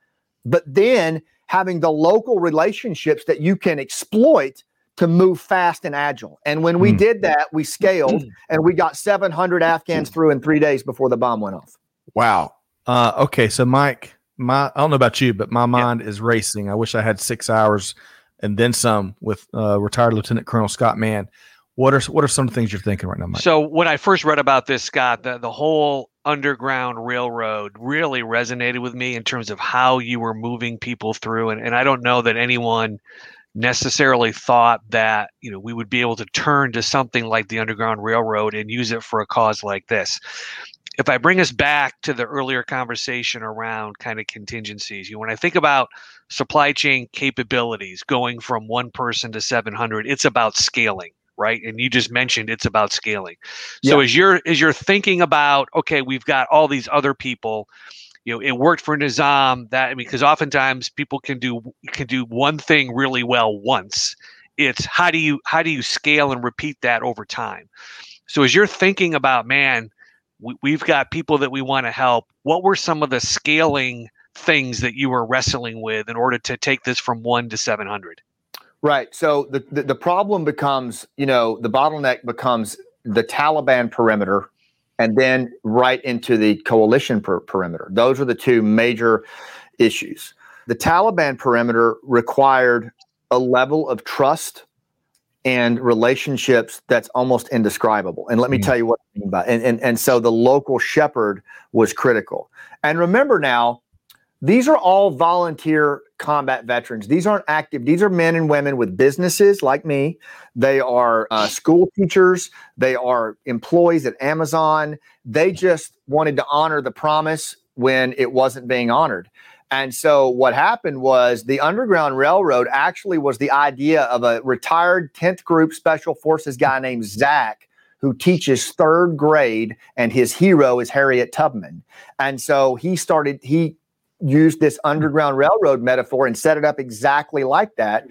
S3: but then having the local relationships that you can exploit to move fast and agile. And when we
S1: Mm.
S3: did that, we scaled and we got 700 Afghans through in three days before the bomb went off.
S1: Wow. Uh, okay, so Mike, my I don't know about you, but my mind is racing. I wish I had six hours and then some with uh, retired Lieutenant Colonel Scott Mann. What are what are some of the things you're thinking right now, Mike?
S2: So when I first read about this, Scott, the, the whole underground railroad really resonated with me in terms of how you were moving people through. And, and I don't know that anyone necessarily thought that, you know, we would be able to turn to something like the Underground Railroad and use it for a cause like this. If I bring us back to the earlier conversation around kind of contingencies, you know, when I think about supply chain capabilities going from one person to 700, it's about scaling right? And you just mentioned it's about scaling. So
S3: Yeah.
S2: as you're as you're thinking about okay we've got all these other people you know it worked for nizam that i mean because oftentimes people can do can do one thing really well once. It's how do you how do you scale and repeat that over time? So as you're thinking about man we, we've got people that we want to help what were some of the scaling things that you were wrestling with in order to take this from 1 to 700
S3: Right. So the, the, the problem becomes, you know, the bottleneck becomes the Taliban perimeter and then right into the coalition per- perimeter. Those are the two major issues. The Taliban perimeter required a level of trust and relationships that's almost indescribable. And let me
S1: Mm.
S3: tell you what I mean by and, and and so the local shepherd was critical. And remember now, these are all volunteer combat veterans. These aren't active. These are men and women with businesses like me. They are uh, school teachers. They are employees at Amazon. They just wanted to honor the promise when it wasn't being honored. And so what happened was the Underground Railroad actually was the idea of a retired 10th Group Special Forces guy named Zach who teaches third grade, and his hero is Harriet Tubman. And so he started, he used this underground railroad metaphor and set it up exactly like that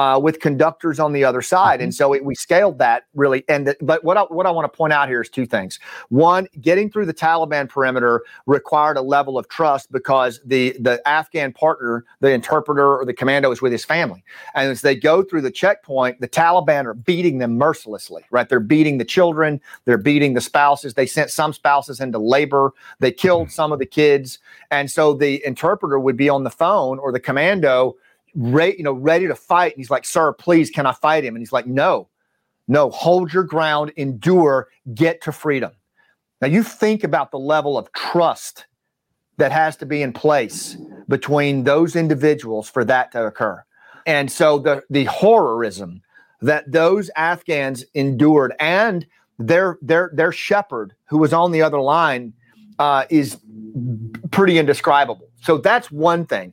S3: uh, with conductors on the other side. And so it, we scaled that really. And the, but what I, what I want to point out here is two things. One, getting through the Taliban perimeter required a level of trust because the the Afghan partner, the interpreter or the commando, is with his family. And as they go through the checkpoint, the Taliban are beating them mercilessly. Right? They're beating the children. They're beating the spouses. They sent some spouses into labor. They killed some of the kids. And so the interpreter would be on the phone or the commando, re- you know, ready to fight. And he's like, "Sir, please, can I fight him?" And he's like, "No, no, hold your ground, endure, get to freedom." Now you think about the level of trust that has to be in place between those individuals for that to occur. And so the the horrorism that those Afghans endured and their their their shepherd who was on the other line uh, is pretty indescribable. So that's one thing.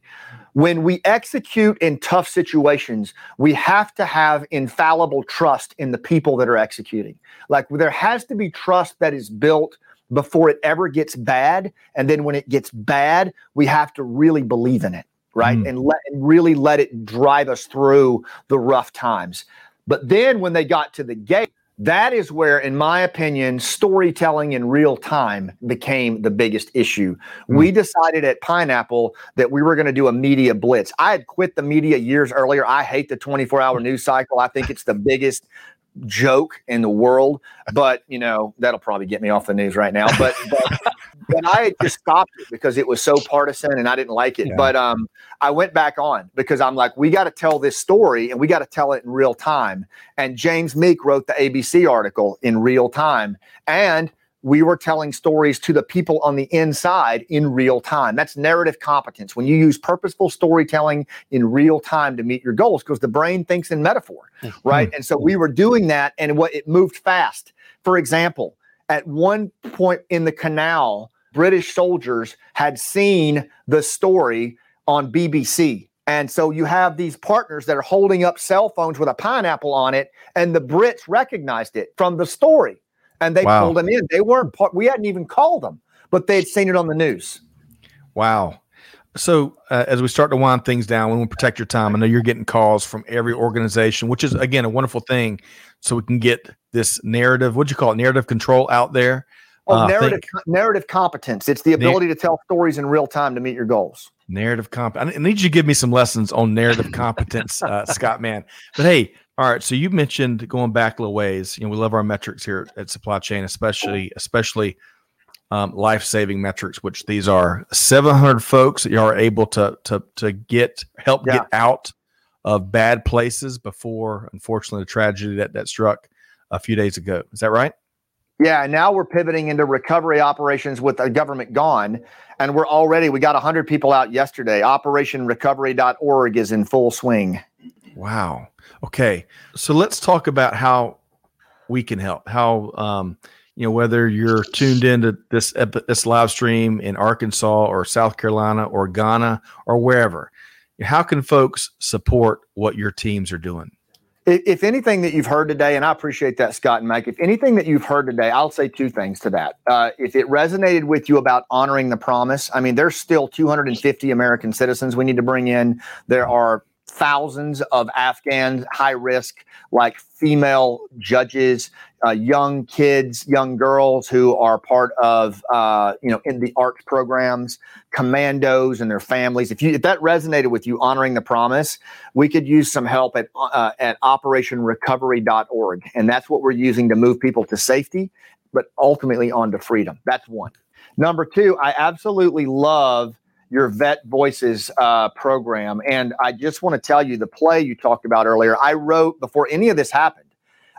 S3: When we execute in tough situations, we have to have infallible trust in the people that are executing. Like there has to be trust that is built before it ever gets bad. And then when it gets bad, we have to really believe in it, right?
S1: Mm.
S3: And let and really let it drive us through the rough times. But then when they got to the gate, that is where, in my opinion, storytelling in real time became the biggest issue. Hmm. We decided at Pineapple that we were going to do a media blitz. I had quit the media years earlier. I hate the 24 hour news cycle. I think it's the biggest joke in the world. But, you know, that'll probably get me off the news right now. But, but, but I had just stopped it because it was so partisan and I didn't like it.
S1: Yeah.
S3: But um, I went back on because I'm like, we got to tell this story and we got to tell it in real time. And James Meek wrote the ABC article in real time. And we were telling stories to the people on the inside in real time. That's narrative competence. When you use purposeful storytelling in real time to meet your goals, because the brain thinks in metaphor, mm-hmm. right? And so we were doing that and what it moved fast. For example, at one point in the canal, British soldiers had seen the story on BBC. And so you have these partners that are holding up cell phones with a pineapple on it, and the Brits recognized it from the story and they wow. pulled them in. They weren't part, we hadn't even called them, but they'd seen it on the news.
S1: Wow. So uh, as we start to wind things down, we want to protect your time. I know you're getting calls from every organization, which is again a wonderful thing. So we can get this narrative. What'd you call it? Narrative control out there.
S3: Oh, uh, narrative think, narrative competence. It's the ability to tell stories in real time to meet your goals.
S1: Narrative comp. I need you to give me some lessons on narrative competence, uh, Scott. Man, but hey, all right. So you mentioned going back a little ways. You know, we love our metrics here at Supply Chain, especially especially um, life saving metrics, which these are 700 folks that you are able to to to get help yeah. get out of bad places before, unfortunately, the tragedy that that struck a few days ago. Is that right?
S3: Yeah, now we're pivoting into recovery operations with the government gone. And we're already, we got 100 people out yesterday. OperationRecovery.org is in full swing.
S1: Wow. Okay, so let's talk about how we can help. How um, you know whether you're tuned into this this live stream in Arkansas or South Carolina or Ghana or wherever. How can folks support what your teams are doing?
S3: If anything that you've heard today, and I appreciate that, Scott and Mike, if anything that you've heard today, I'll say two things to that. Uh, if it resonated with you about honoring the promise, I mean, there's still 250 American citizens we need to bring in. There are thousands of Afghan high risk, like female judges, uh, young kids, young girls who are part of, uh, you know, in the ARC programs, commandos and their families. If you if that resonated with you, honoring the promise, we could use some help at uh, at OperationRecovery.org, and that's what we're using to move people to safety, but ultimately onto freedom. That's one. Number two, I absolutely love your Vet Voices uh, program. And I just want to tell you the play you talked about earlier. I wrote before any of this happened.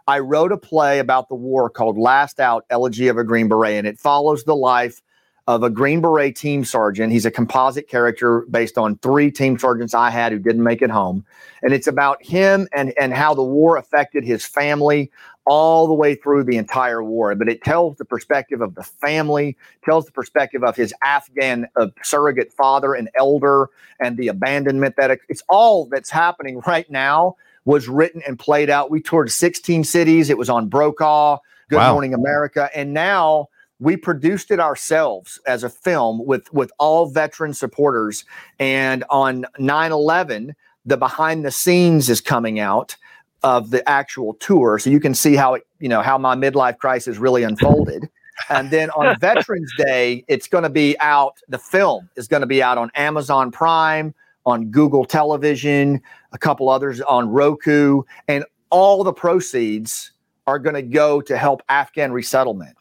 S3: I wrote a play about the war called Last Out Elegy of a Green Beret, and it follows the life of a Green Beret team sergeant. He's a composite character based on three team sergeants I had who didn't make it home. And it's about him and, and how the war affected his family all the way through the entire war. But it tells the perspective of the family, tells the perspective of his Afghan uh, surrogate father and elder, and the abandonment that it, it's all that's happening right now was written and played out. We toured 16 cities. It was on Brokaw, Good wow. Morning America. And now we produced it ourselves as a film with with all veteran supporters. And on 9-11 the behind the scenes is coming out of the actual tour. So you can see how it you know how my midlife crisis really unfolded. And then on veterans day it's going to be out the film is going to be out on amazon prime on google television a couple others on roku and all the proceeds are going to go to help afghan resettlement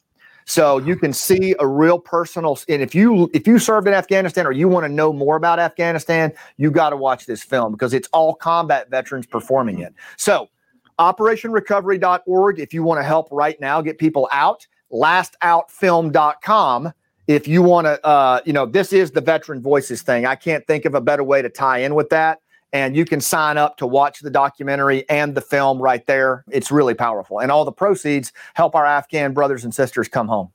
S3: so you can see a real personal. And if you if you served in Afghanistan or you want to know more about Afghanistan, you got to watch this film because it's all combat veterans performing it. So operationrecovery.org if you want to help right now get people out. Lastoutfilm.com if you want to. Uh, you know, this is the veteran voices thing. I can't think of a better way to tie in with that and you can sign up to watch the documentary and the film right there. It's really powerful. And all the proceeds help our Afghan brothers and sisters come home.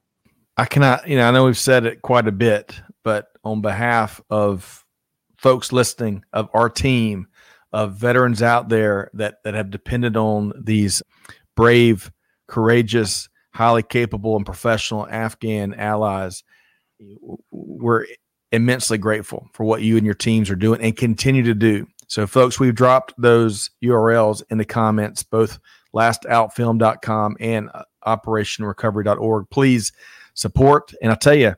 S1: I cannot, you know, I know we've said it quite a bit, but on behalf of folks listening, of our team, of veterans out there that that have depended on these brave, courageous, highly capable and professional Afghan allies, we're immensely grateful for what you and your teams are doing and continue to do. So, folks, we've dropped those URLs in the comments, both lastoutfilm.com and uh, operationrecovery.org. Please support. And I'll tell you,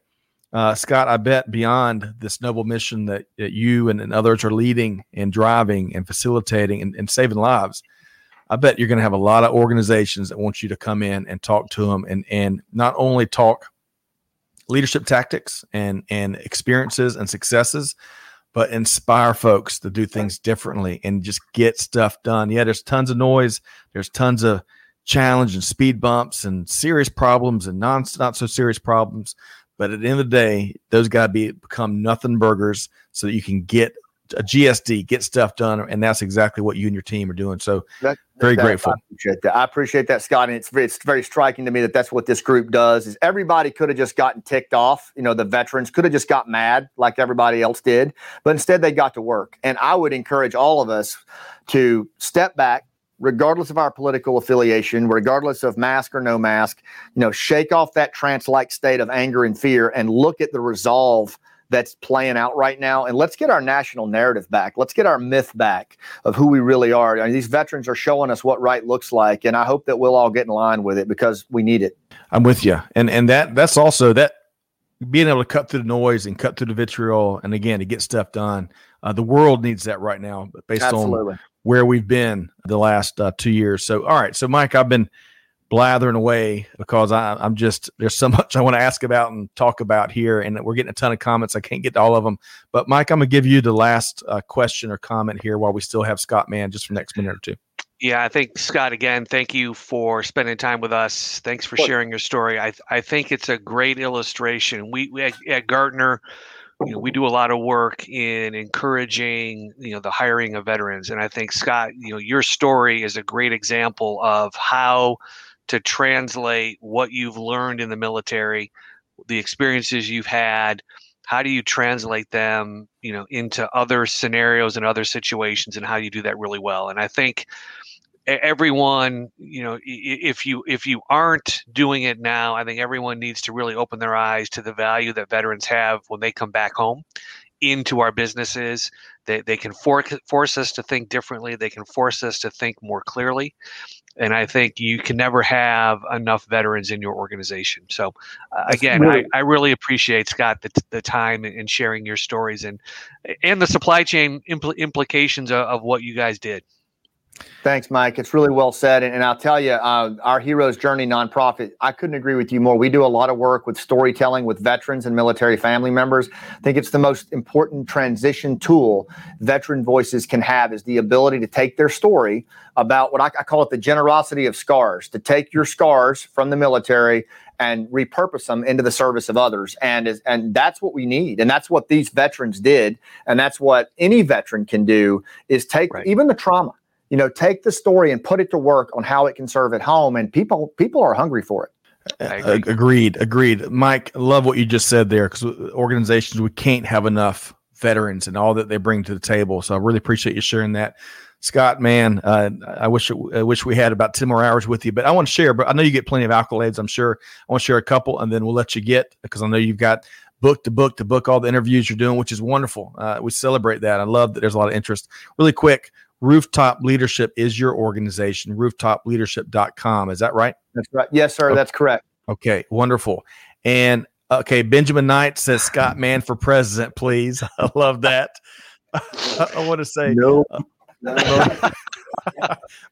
S1: uh, Scott, I bet beyond this noble mission that, that you and, and, others are leading and driving and facilitating and, and saving lives, I bet you're going to have a lot of organizations that want you to come in and talk to them and, and not only talk leadership tactics and, and experiences and successes, but inspire folks to do things differently and just get stuff done. Yeah, there's tons of noise, there's tons of challenge and speed bumps and serious problems and non not so serious problems. But at the end of the day, those got to be become nothing burgers so that you can get a GSD, get stuff done, and that's exactly what you and your team are doing. So that, very that, grateful. I
S3: appreciate that. I appreciate that, Scott. And it's it's very striking to me that that's what this group does. Is everybody could have just gotten ticked off. You know, the veterans could have just got mad like everybody else did, but instead they got to work. And I would encourage all of us to step back, regardless of our political affiliation, regardless of mask or no mask, you know, shake off that trance like state of anger and fear and look at the resolve that's playing out right now. And let's get our national narrative back. Let's get our myth back of who we really are. I mean, these veterans are showing us what right looks like. And I hope that we'll all get in line with it because we need it.
S1: I'm with you. And and that that's also that being able to cut through the noise and cut through the vitriol and again to get stuff done. Uh, the world needs that right now based Absolutely. on where we've been the last uh, two years. So, all right. So, Mike, I've been blathering away because I, am just there's so much I want to ask about and talk about here, and we're getting a ton of comments. I can't get to all of them, but Mike, I'm gonna give you the last uh, question or comment here while we still have Scott Mann just for the next minute or two.
S2: Yeah, I think Scott again. Thank you for spending time with us. Thanks for sharing your story. I I think it's a great illustration. We, we at, at Gartner you know, we do a lot of work in encouraging, you know, the hiring of veterans. And I think Scott, you know, your story is a great example of how to translate what you've learned in the military, the experiences you've had, how do you translate them, you know, into other scenarios and other situations and how you do that really well. And I think everyone you know if you if you aren't doing it now i think everyone needs to really open their eyes to the value that veterans have when they come back home into our businesses. They, they can for, force us to think differently. They can force us to think more clearly and i think you can never have enough veterans in your organization. So uh, again really- I, I really appreciate scott the, the time and sharing your stories and and the supply chain impl- implications of, of what you guys did
S3: Thanks, Mike. It's really well said. And, and I'll tell you, uh, our Heroes Journey nonprofit, I couldn't agree with you more. We do a lot of work with storytelling with veterans and military family members. I think it's the most important transition tool veteran voices can have is the ability to take their story about what I, I call it the generosity of scars, to take your scars from the military and repurpose them into the service of others. And is, and that's what we need. And that's what these veterans did. And that's what any veteran can do is take right. even the trauma you know take the story and put it to work on how it can serve at home and people people are hungry for it.
S1: Agree. agreed agreed. Mike love what you just said there because organizations we can't have enough veterans and all that they bring to the table so i really appreciate you sharing that. Scott Mann uh, i wish i wish we had about 10 more hours with you but i want to share but i know you get plenty of accolades i'm sure. I want to share a couple and then we'll let you get because i know you've got book to book to book all the interviews you're doing which is wonderful. Uh, we celebrate that. I love that there's a lot of interest. Really quick Rooftop Leadership is your organization, rooftopleadership.com. Is that right?
S3: That's right. Yes, sir. Okay. That's correct.
S1: Okay, wonderful. And okay, Benjamin Knight says Scott Mann for president, please. I love that. I want to say
S3: no.
S1: Uh,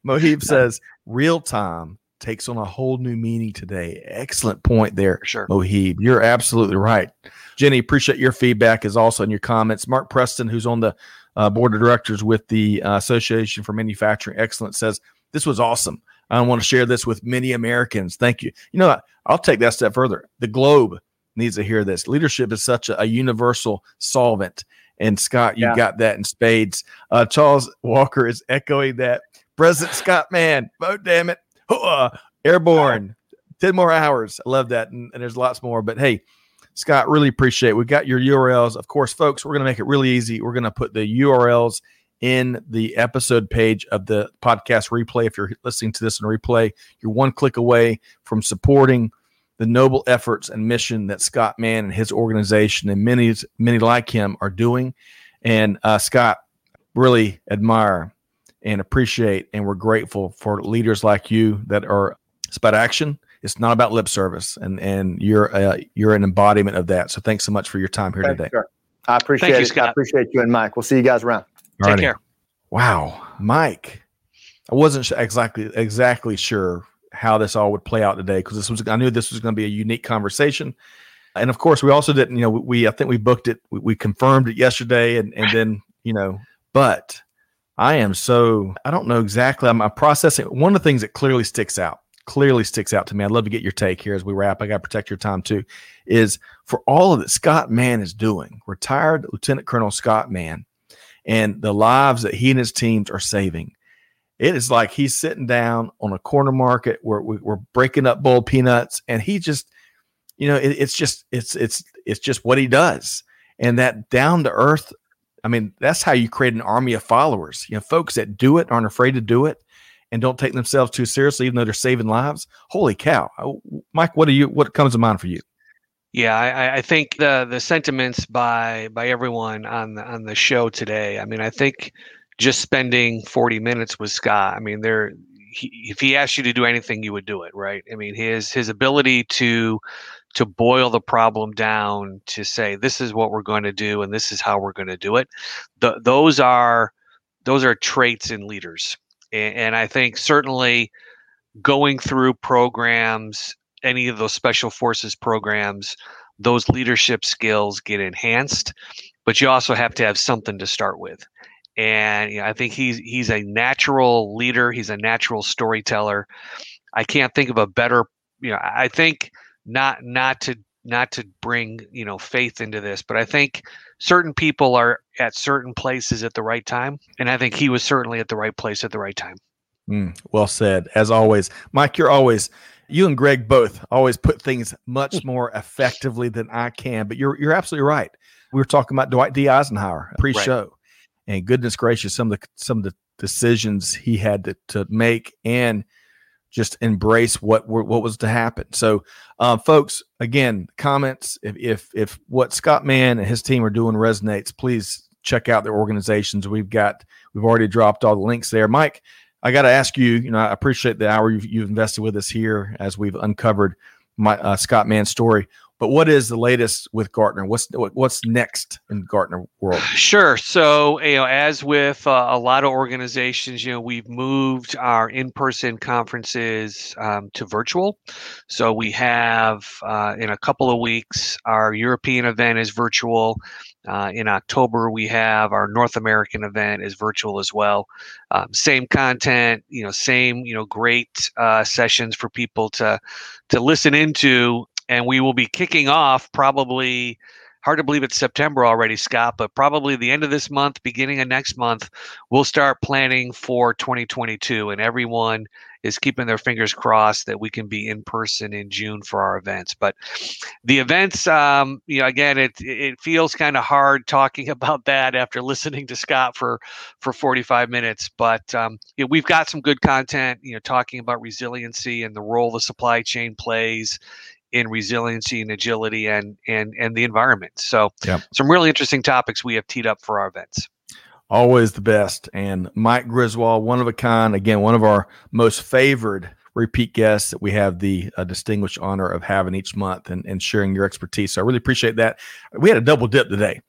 S1: Mohib says real time takes on a whole new meaning today. Excellent point there,
S2: sure.
S1: Mohib. You're absolutely right. Jenny, appreciate your feedback as also in your comments. Mark Preston, who's on the uh, board of directors with the uh, Association for Manufacturing Excellence, says this was awesome. I want to share this with many Americans. Thank you. You know, I'll take that step further. The globe needs to hear this. Leadership is such a, a universal solvent. And Scott, you yeah. got that in spades. Uh, Charles Walker is echoing that. President Scott, man, vote damn it. airborne. 10 more hours. I love that. And, and there's lots more. But hey, Scott, really appreciate it. We got your URLs. Of course, folks, we're going to make it really easy. We're going to put the URLs in the episode page of the podcast replay. If you're listening to this in replay, you're one click away from supporting the noble efforts and mission that Scott Mann and his organization and many, many like him are doing. And uh, Scott, really admire and appreciate, and we're grateful for leaders like you that are about action it's not about lip service, and and you're uh, you're an embodiment of that. So thanks so much for your time here today.
S3: I appreciate Thank it. You, Scott. I appreciate you and Mike. We'll see you guys around.
S2: Take care.
S1: Wow, Mike. I wasn't exactly exactly sure how this all would play out today because this was I knew this was going to be a unique conversation. And of course, we also didn't, you know, we I think we booked it, we, we confirmed it yesterday, and and then you know, but I am so I don't know exactly. I'm, I'm processing. One of the things that clearly sticks out, clearly sticks out to me. I'd love to get your take here as we wrap. I got to protect your time too. Is for all of that Scott Mann is doing, retired Lieutenant Colonel Scott Mann, and the lives that he and his teams are saving. It is like he's sitting down on a corner market where we, are breaking up boiled peanuts, and he just, you know, it, it's just it's it's it's just what he does, and that down to earth I mean, that's how you create an army of followers. You know, folks that do it aren't afraid to do it and don't take themselves too seriously, even though they're saving lives. Holy cow, Mike! What do you? What comes to mind for you?
S2: Yeah, I, I think the the sentiments by by everyone on the on the show today. I mean, I think just spending 40 minutes with Scott. I mean, there he, if he asked you to do anything, you would do it, right? I mean, his his ability to to boil the problem down to say this is what we're going to do and this is how we're going to do it the, those are those are traits in leaders and, and i think certainly going through programs any of those special forces programs those leadership skills get enhanced but you also have to have something to start with and you know, I think he's he's a natural leader. He's a natural storyteller. I can't think of a better. You know, I think not not to not to bring you know faith into this but i think certain people are at certain places at the right time and i think he was certainly at the right place at the right time.
S1: Mm, well said. As always mike you're always you and greg both always put things much more effectively than i can but you're you're absolutely right. We were talking about dwight d. Eisenhower pre-show right. and goodness gracious some of the some of the decisions he had to, to make and just embrace what what was to happen. So, uh, folks, again, comments if, if if what Scott Mann and his team are doing resonates, please check out their organizations. We've got we've already dropped all the links there. Mike, I got to ask you. You know, I appreciate the hour you've, you've invested with us here as we've uncovered my uh, Scott Mann story. But what is the latest with Gartner? What's what's next in Gartner world?
S2: Sure. So you know, as with uh, a lot of organizations, you know, we've moved our in-person conferences um, to virtual. So we have uh, in a couple of weeks our European event is virtual. Uh, in October, we have our North American event is virtual as well. Um, same content, you know, same you know, great uh, sessions for people to to listen into and we will be kicking off probably hard to believe it's September already, Scott, but probably the end of this month, beginning of next month, we'll start planning for 2022. And everyone is keeping their fingers crossed that we can be in person in June for our events. But the events, um, you know, again, it it feels kind of hard talking about that after listening to Scott for for 45 minutes. But um, you know, we've got some good content, you know, talking about resiliency and the role the supply chain plays in resiliency and agility and and and the environment. So yep. some really interesting topics we have teed up for our events.
S1: Always the best. And Mike Griswold, one of a kind, again, one of our most favored repeat guests that we have the uh, distinguished honor of having each month and, and sharing your expertise. So I really appreciate that. We had a double dip today.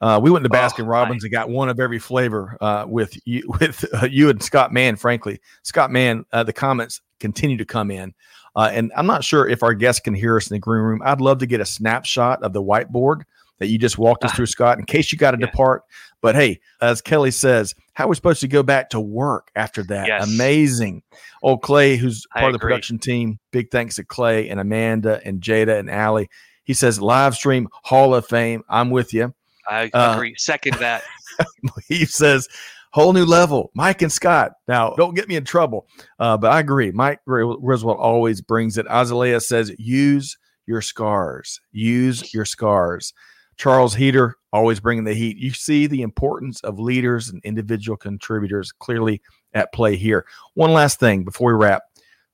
S1: Uh, we went to Baskin oh, Robbins and got one of every flavor uh, with you, with uh, you and Scott Mann. Frankly, Scott Mann, uh, the comments continue to come in. Uh, and I'm not sure if our guests can hear us in the green room. I'd love to get a snapshot of the whiteboard that you just walked us ah. through, Scott, in case you got to yeah. depart. But hey, as Kelly says, how are we supposed to go back to work after that? Yes. Amazing. Old Clay, who's part of the production team, big thanks to Clay and Amanda and Jada and Allie. He says, live stream Hall of Fame. I'm with you.
S2: I uh, agree. Second that.
S1: he says, whole new level. Mike and Scott. Now, don't get me in trouble, uh, but I agree. Mike Griswold always brings it. Azalea says, use your scars. Use your scars. Charles Heater always bringing the heat. You see the importance of leaders and individual contributors clearly at play here. One last thing before we wrap,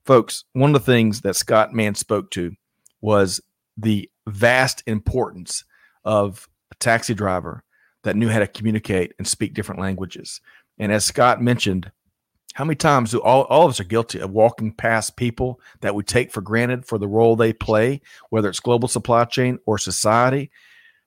S1: folks. One of the things that Scott Mann spoke to was the vast importance of a taxi driver that knew how to communicate and speak different languages. And as Scott mentioned, how many times do all, all of us are guilty of walking past people that we take for granted for the role they play, whether it's global supply chain or society?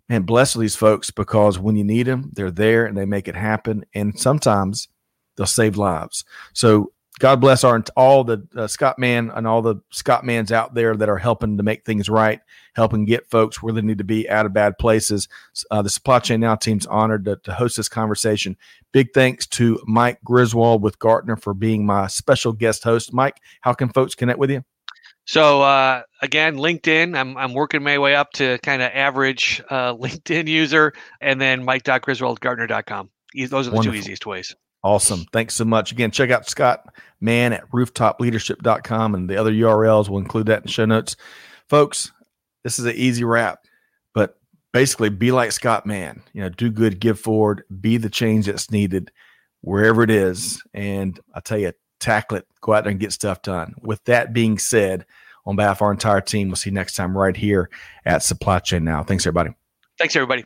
S1: And bless these folks because when you need them, they're there and they make it happen. And sometimes they'll save lives. So God bless our all the uh, Scott Mann and all the Scott Manns out there that are helping to make things right, helping get folks where they need to be out of bad places. Uh, the Supply Chain Now team's honored to, to, host this conversation. Big thanks to Mike Griswold with Gartner for being my special guest host. Mike, how can folks connect with you?
S2: So uh, again, LinkedIn. I'm I'm working my way up to kind of average uh, LinkedIn user, and then mike.griswoldgartner.com. Those are the Wonderful. two easiest ways.
S1: Awesome. Thanks so much. Again, check out Scott Mann at rooftopleadership.com and the other URLs. We'll include that in the show notes. Folks, this is an easy wrap, but basically be like Scott Mann. You know, do good, give forward, be the change that's needed wherever it is. And I tell you, tackle it, go out there and get stuff done. With that being said, on behalf of our entire team, we'll see you next time right here at Supply Chain Now. Thanks, everybody.
S2: Thanks, everybody.